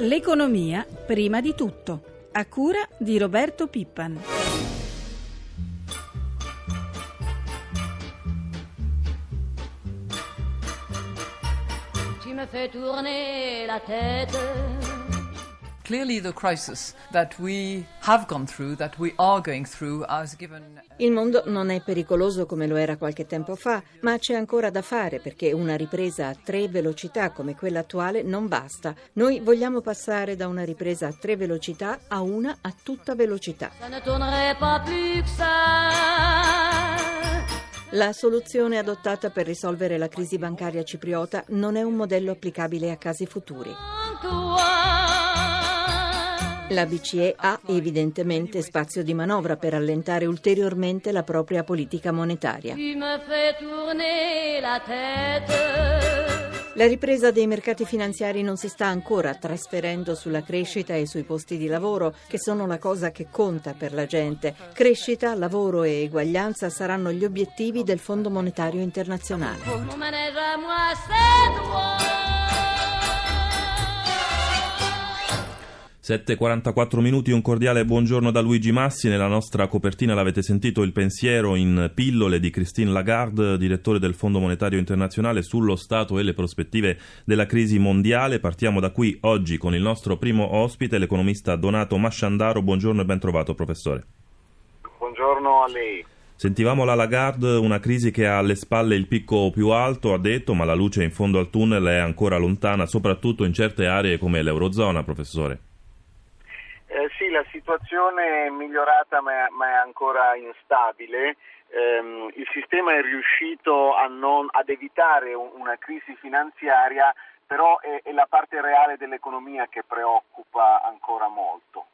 L'economia prima di tutto, a cura di Roberto Pippan. Tu me fais tourner la tête. Il mondo non è pericoloso come lo era qualche tempo fa, ma c'è ancora da fare perché una ripresa a tre velocità come quella attuale non basta. Noi vogliamo passare da una ripresa a tre velocità a una a tutta velocità. La soluzione adottata per risolvere la crisi bancaria cipriota non è un modello applicabile a casi futuri. La BCE ha evidentemente spazio di manovra per allentare ulteriormente la propria politica monetaria. La ripresa dei mercati finanziari non si sta ancora trasferendo sulla crescita e sui posti di lavoro, che sono la cosa che conta per la gente. Crescita, lavoro e eguaglianza saranno gli obiettivi del Fondo Monetario Internazionale. 7.44 minuti, un cordiale buongiorno da Luigi Massi. Nella nostra copertina l'avete sentito il pensiero in pillole di Christine Lagarde, direttore del Fondo Monetario Internazionale, sullo stato e le prospettive della crisi mondiale. Partiamo da qui oggi con il nostro primo ospite, l'economista Donato Masciandaro. Buongiorno e ben trovato, professore. Buongiorno a lei. Sentivamo la Lagarde, una crisi che ha alle spalle il picco più alto, ha detto, ma la luce in fondo al tunnel è ancora lontana, soprattutto in certe aree come l'Eurozona, professore. La situazione è migliorata ma è, ma è ancora instabile. Ehm, il sistema è riuscito non- ad evitare un- una crisi finanziaria, però è, è la parte reale dell'economia che preoccupa ancora molto.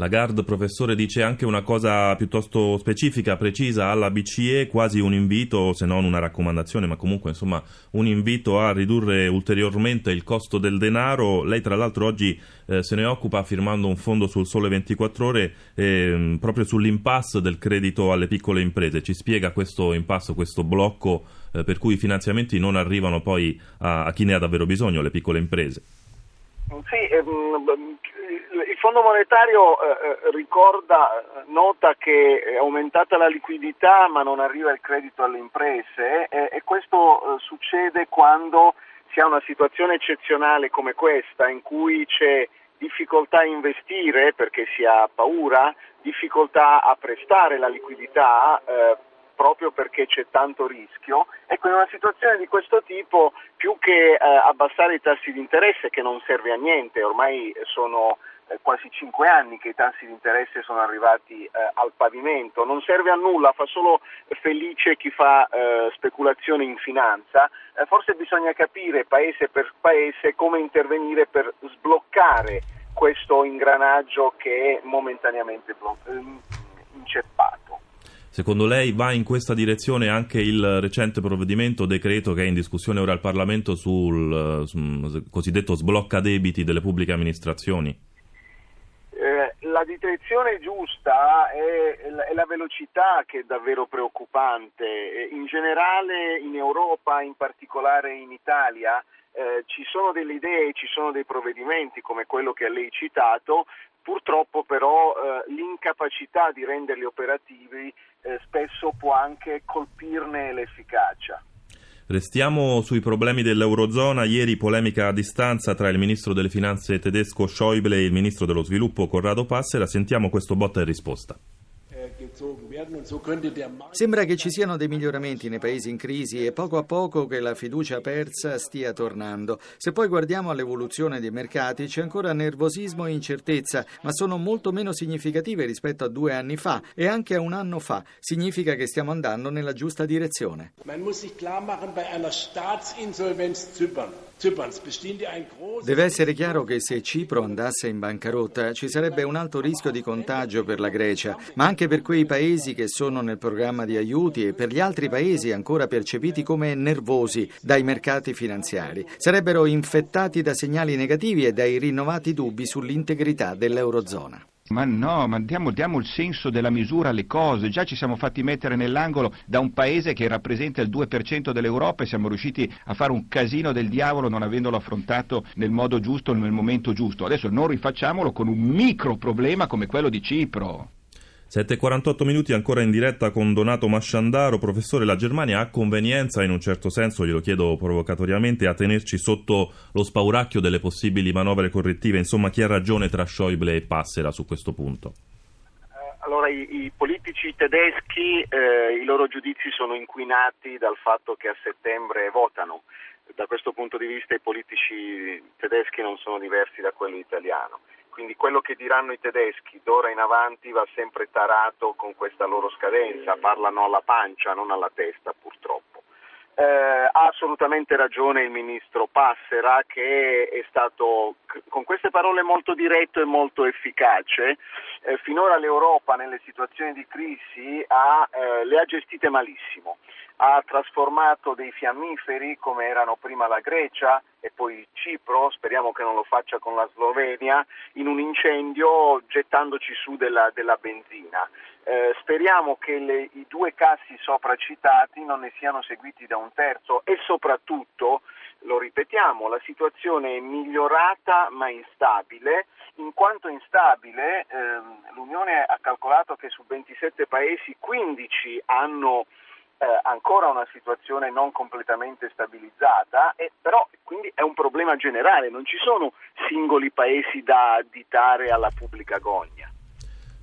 Lagarde, professore, dice anche una cosa piuttosto specifica, precisa alla BCE, quasi un invito, se non una raccomandazione, ma comunque insomma un invito a ridurre ulteriormente il costo del denaro. Lei tra l'altro oggi eh, se ne occupa firmando un fondo sul Sole 24 ore eh, proprio sull'impasse del credito alle piccole imprese. Ci spiega questo impasse, questo blocco eh, per cui i finanziamenti non arrivano poi a, a chi ne ha davvero bisogno, le piccole imprese. Sì, ehm, Fondo monetario eh, eh, ricorda, eh, nota che è aumentata la liquidità ma non arriva il credito alle imprese eh, e questo eh, succede quando si ha una situazione eccezionale come questa in cui c'è difficoltà a investire perché si ha paura, difficoltà a prestare la liquidità eh, proprio perché c'è tanto rischio. Ecco, in una situazione di questo tipo, più che eh, abbassare i tassi di interesse, che non serve a niente, ormai sono eh, quasi cinque anni che i tassi di interesse sono arrivati eh, al pavimento, non serve a nulla, fa solo felice chi fa eh, speculazione in finanza, eh, forse bisogna capire paese per paese come intervenire per sbloccare questo ingranaggio che è momentaneamente blo- ehm, inceppato. Secondo lei va in questa direzione anche il recente provvedimento decreto che è in discussione ora al Parlamento sul, sul cosiddetto sblocca debiti delle pubbliche amministrazioni? Eh, la direzione giusta è, la velocità che è davvero preoccupante. Eh, In generale in Europa, in particolare in Italia, eh, ci sono delle idee, ci sono dei provvedimenti come quello che ha lei citato, purtroppo però eh, l'incapacità di renderli operativi eh, spesso può anche colpirne l'efficacia. Restiamo sui problemi dell'Eurozona. Ieri polemica a distanza tra il ministro delle finanze tedesco Schäuble e il ministro dello sviluppo Corrado Passera. Sentiamo questo botta e risposta. Sembra che ci siano dei miglioramenti nei paesi in crisi e poco a poco che la fiducia persa stia tornando. Se poi guardiamo all'evoluzione dei mercati c'è ancora nervosismo e incertezza, ma sono molto meno significative rispetto a due anni fa e anche a un anno fa. Significa che stiamo andando nella giusta direzione. Man muss sich klar machen, bei einer Staatsinsolvenz Zypern, Deve essere chiaro che se Cipro andasse in bancarotta ci sarebbe un alto rischio di contagio per la Grecia, ma anche per quei paesi che sono nel programma di aiuti e per gli altri paesi ancora percepiti come nervosi dai mercati finanziari. Sarebbero infettati da segnali negativi e dai rinnovati dubbi sull'integrità dell'Eurozona. Ma no, ma diamo, diamo, il senso della misura alle cose. Già ci siamo fatti mettere nell'angolo da un paese che rappresenta il 2% dell'Europa e siamo riusciti a fare un casino del diavolo non avendolo affrontato nel modo giusto, nel momento giusto. Adesso non rifacciamolo con un micro problema come quello di Cipro. 7.48 minuti ancora in diretta con Donato Masciandaro. Professore, la Germania ha convenienza, in un certo senso, glielo chiedo provocatoriamente, a tenerci sotto lo spauracchio delle possibili manovre correttive? Insomma, chi ha ragione tra Schäuble e Passera su questo punto? Eh, allora, i, i, politici tedeschi, eh, i loro giudizi sono inquinati dal fatto che a settembre votano. Da questo punto di vista i politici tedeschi non sono diversi da quelli italiani quindi quello che diranno i tedeschi d'ora in avanti va sempre tarato con questa loro scadenza, parlano alla pancia, non alla testa purtroppo. Eh, ha assolutamente ragione il ministro Passera che è stato con queste parole molto diretto e molto efficace. Eh, finora l'Europa nelle situazioni di crisi ha, eh, le ha gestite malissimo ha trasformato dei fiammiferi come erano prima la Grecia e poi Cipro, speriamo che non lo faccia con la Slovenia, in un incendio gettandoci su della, della benzina. Eh, speriamo che le, i due cassi sopra citati non ne siano seguiti da un terzo e soprattutto, lo ripetiamo, la situazione è migliorata ma instabile. In quanto instabile, ehm, l'Unione ha calcolato che su 27 paesi 15 hanno eh, ancora una situazione non completamente stabilizzata, e, però quindi è un problema generale, non ci sono singoli paesi da additare alla pubblica gogna.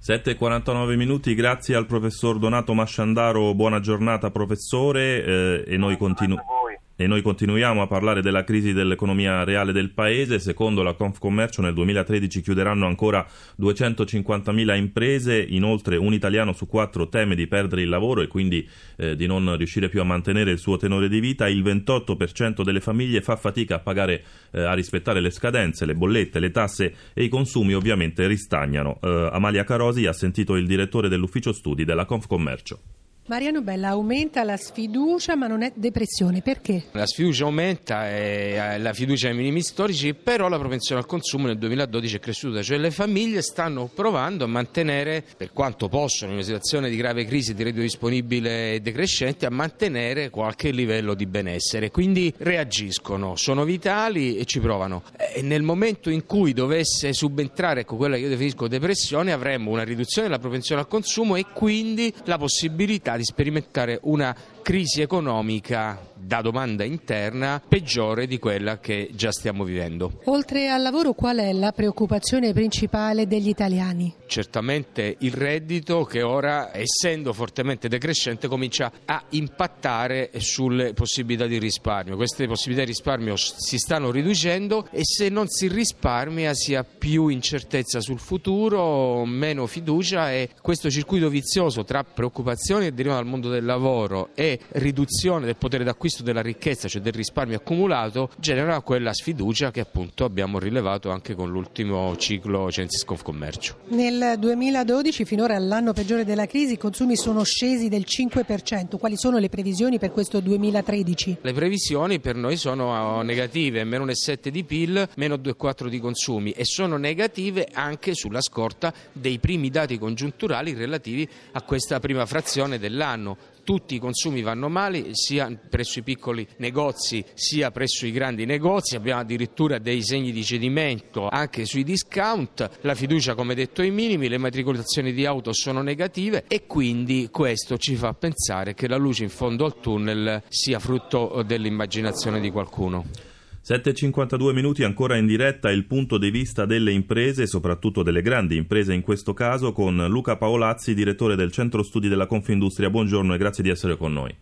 7.49 minuti, grazie al professor Donato Masciandaro, buona giornata professore eh, e noi continuiamo. E noi continuiamo a parlare della crisi dell'economia reale del paese. Secondo la Confcommercio nel 2013 chiuderanno ancora 250.000 imprese, inoltre un italiano su quattro teme di perdere il lavoro e quindi eh, di non riuscire più a mantenere il suo tenore di vita. Il 28% delle famiglie fa fatica a pagare, eh, a rispettare le scadenze, le bollette, le tasse e i consumi ovviamente ristagnano. Eh, Amalia Carosi ha sentito il direttore dell'ufficio studi della Confcommercio. Mariano Bella, aumenta la sfiducia ma non è depressione, perché? La sfiducia aumenta, e la fiducia ai minimi storici, però la propensione al consumo nel 2012 è cresciuta, cioè le famiglie stanno provando a mantenere, per quanto possono, in una situazione di grave crisi di reddito disponibile decrescente, a mantenere qualche livello di benessere, quindi reagiscono, sono vitali e ci provano. E nel momento in cui dovesse subentrare ecco, quella che io definisco depressione avremmo una riduzione della propensione al consumo e quindi la possibilità di sperimentare una crisi economica da domanda interna peggiore di quella che già stiamo vivendo. Oltre al lavoro, qual è la preoccupazione principale degli italiani? Certamente il reddito che ora, essendo fortemente decrescente, comincia a impattare sulle possibilità di risparmio. Queste possibilità di risparmio si stanno riducendo e se non si risparmia si ha più incertezza sul futuro, meno fiducia e questo circuito vizioso tra preoccupazioni che derivano dal mondo del lavoro e riduzione del potere d'acquisto della ricchezza, cioè del risparmio accumulato, genera quella sfiducia che appunto abbiamo rilevato anche con l'ultimo ciclo Censis Confcommercio. Nel 2012, finora all'anno peggiore della crisi, i consumi sono scesi del 5%. Quali sono le previsioni per questo 2013? Le previsioni per noi sono negative, meno 1,7 di PIL, meno 2,4 di consumi e sono negative anche sulla scorta dei primi dati congiunturali relativi a questa prima frazione dell'anno tutti i consumi vanno male sia presso i piccoli negozi sia presso i grandi negozi, abbiamo addirittura dei segni di cedimento anche sui discount, la fiducia come detto ai minimi, le matricolazioni di auto sono negative e quindi questo ci fa pensare che la luce in fondo al tunnel sia frutto dell'immaginazione di qualcuno. 7.52 minuti ancora in diretta il punto di vista delle imprese, soprattutto delle grandi imprese in questo caso, con Luca Paolazzi, direttore del Centro Studi della Confindustria. Buongiorno e grazie di essere con noi.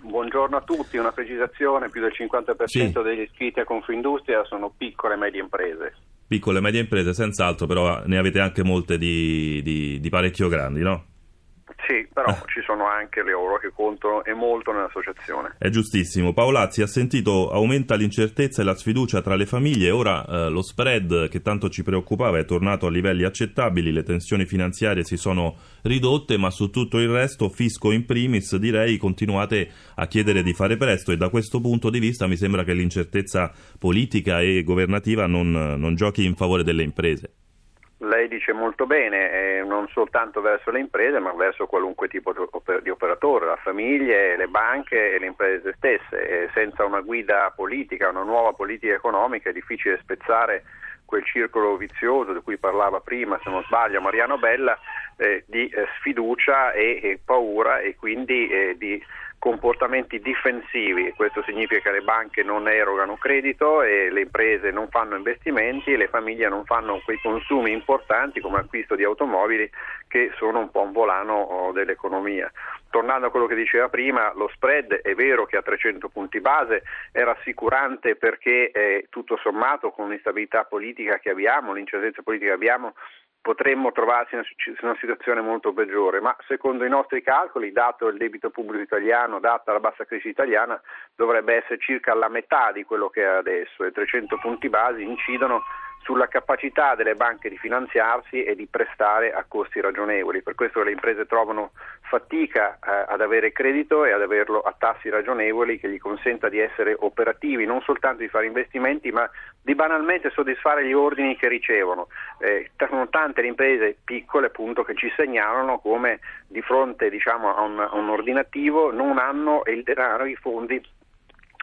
Buongiorno a tutti, una precisazione, più del 50% sì. degli iscritti a Confindustria sono piccole e medie imprese. Piccole e medie imprese, senz'altro, però ne avete anche molte di, di, di parecchio grandi, no? Sì, però ah. ci sono anche le euro che contano e molto nell'associazione. È giustissimo. Paolazzi ha sentito aumenta l'incertezza e la sfiducia tra le famiglie. Ora eh, lo spread che tanto ci preoccupava è tornato a livelli accettabili, le tensioni finanziarie si sono ridotte, ma su tutto il resto, fisco in primis, direi continuate a chiedere di fare presto e da questo punto di vista mi sembra che l'incertezza politica e governativa non, non giochi in favore delle imprese. Lei dice molto bene, eh, non soltanto verso le imprese, ma verso qualunque tipo di operatore, le famiglie, le banche e le imprese stesse. E senza una guida politica, una nuova politica economica è difficile spezzare quel circolo vizioso di cui parlava prima, se non sbaglio, Mariano Bella, eh, di eh, sfiducia e, e, paura e quindi eh, di comportamenti difensivi, questo significa che le banche non erogano credito e le imprese non fanno investimenti e le famiglie non fanno quei consumi importanti come acquisto di automobili che sono un po' un volano oh, dell'economia. Tornando a quello che diceva prima, lo spread è vero che a 300 punti base è rassicurante perché eh, tutto sommato con l'instabilità politica che abbiamo, l'incertezza politica che abbiamo, potremmo trovarci in una situazione molto peggiore, ma secondo i nostri calcoli, dato il debito pubblico italiano, data la bassa crisi italiana, dovrebbe essere circa la metà di quello che è adesso e 300 punti basi incidono sulla capacità delle banche di finanziarsi e di prestare a costi ragionevoli. Per questo le imprese trovano fatica eh, ad avere credito e ad averlo a tassi ragionevoli che gli consenta di essere operativi, non soltanto di fare investimenti, ma di banalmente soddisfare gli ordini che ricevono. Eh, sono tante le imprese piccole appunto che ci segnalano come di fronte diciamo, a, un, a un ordinativo non hanno il denaro, i fondi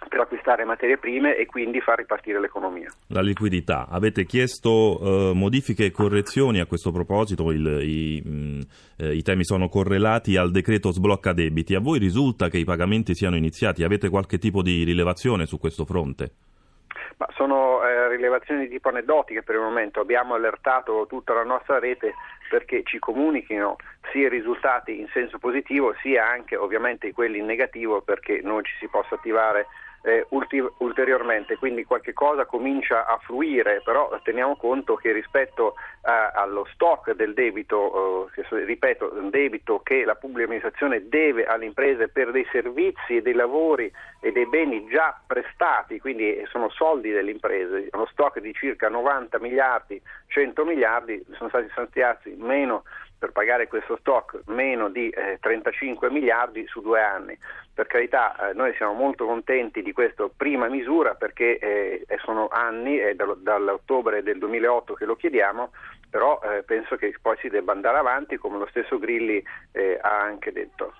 per acquistare materie prime e quindi far ripartire l'economia. La liquidità. Avete chiesto eh, modifiche e correzioni a questo proposito, il, i, mh, mm, eh, i, temi sono correlati al decreto sblocca debiti. A voi risulta che i pagamenti siano iniziati? Avete qualche tipo di rilevazione su questo fronte? Ma sono eh, rilevazioni di tipo aneddotiche per il momento, abbiamo allertato tutta la nostra rete perché ci comunichino sia i risultati in senso positivo sia anche ovviamente quelli in negativo perché non ci si possa attivare eh, ulti- ulteriormente, quindi qualche cosa comincia a fluire, però teniamo conto che rispetto a- allo stock del debito, eh, ripeto, debito che la pubblica amministrazione deve alle imprese per dei servizi e dei lavori e dei beni già prestati, quindi sono soldi delle imprese, uno stock di circa 90 miliardi, 100 miliardi, sono stati stanziati meno per pagare questo stock meno di eh, 35 miliardi su due anni. Per carità, eh, noi siamo molto contenti di questa prima misura perché eh, sono anni, è dall'ottobre del 2008 che lo chiediamo, però eh, penso che poi si debba andare avanti come lo stesso Grilli eh, ha anche detto.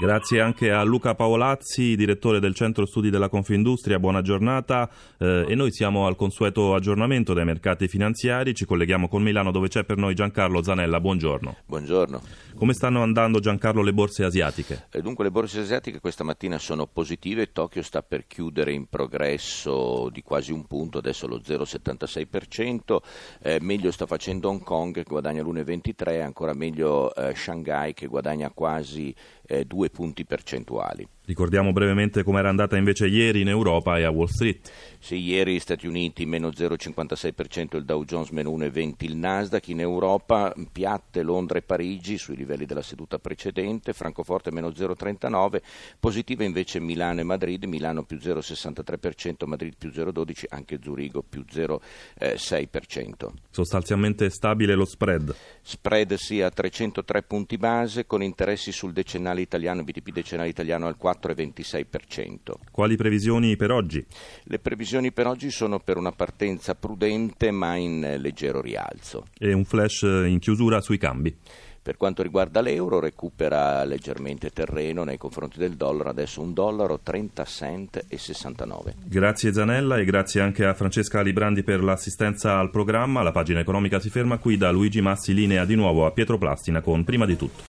Grazie anche a Luca Paolazzi, direttore del Centro Studi della Confindustria. Buona giornata. Eh, e noi siamo al consueto aggiornamento dei mercati finanziari. Ci colleghiamo con Milano dove c'è per noi Giancarlo Zanella. Buongiorno. Buongiorno. Come stanno andando Giancarlo le borse asiatiche? Eh, dunque le borse asiatiche questa mattina sono positive. Tokyo sta per chiudere in progresso di quasi un punto, adesso lo 0,76%. Eh, meglio sta facendo Hong Kong che guadagna l'1,23, ancora meglio eh, Shanghai che guadagna quasi eh, due punti percentuali. Ricordiamo brevemente com'era andata invece ieri in Europa e a Wall Street. Sì, ieri Stati Uniti meno 0,56%, il Dow Jones meno 1,20%, il Nasdaq in Europa piatte Londra e Parigi sui livelli della seduta precedente, Francoforte meno 0,39%, positive invece Milano e Madrid, Milano più 0,63%, Madrid più 0,12%, anche Zurigo più 0,6%. Sostanzialmente stabile lo spread? Spread sì a 303 punti base con interessi sul decennale italiano, BTP decennale italiano al 4%. 4,26%. Quali previsioni per oggi? Le previsioni per oggi sono per una partenza prudente ma in leggero rialzo. E un flash in chiusura sui cambi? Per quanto riguarda l'euro, recupera leggermente terreno nei confronti del dollaro, adesso un dollaro 30 cent e 69. Grazie Zanella e grazie anche a Francesca Librandi per l'assistenza al programma. La pagina economica si ferma qui da Luigi Massi, linea di nuovo a Pietro Plastina con Prima di tutto.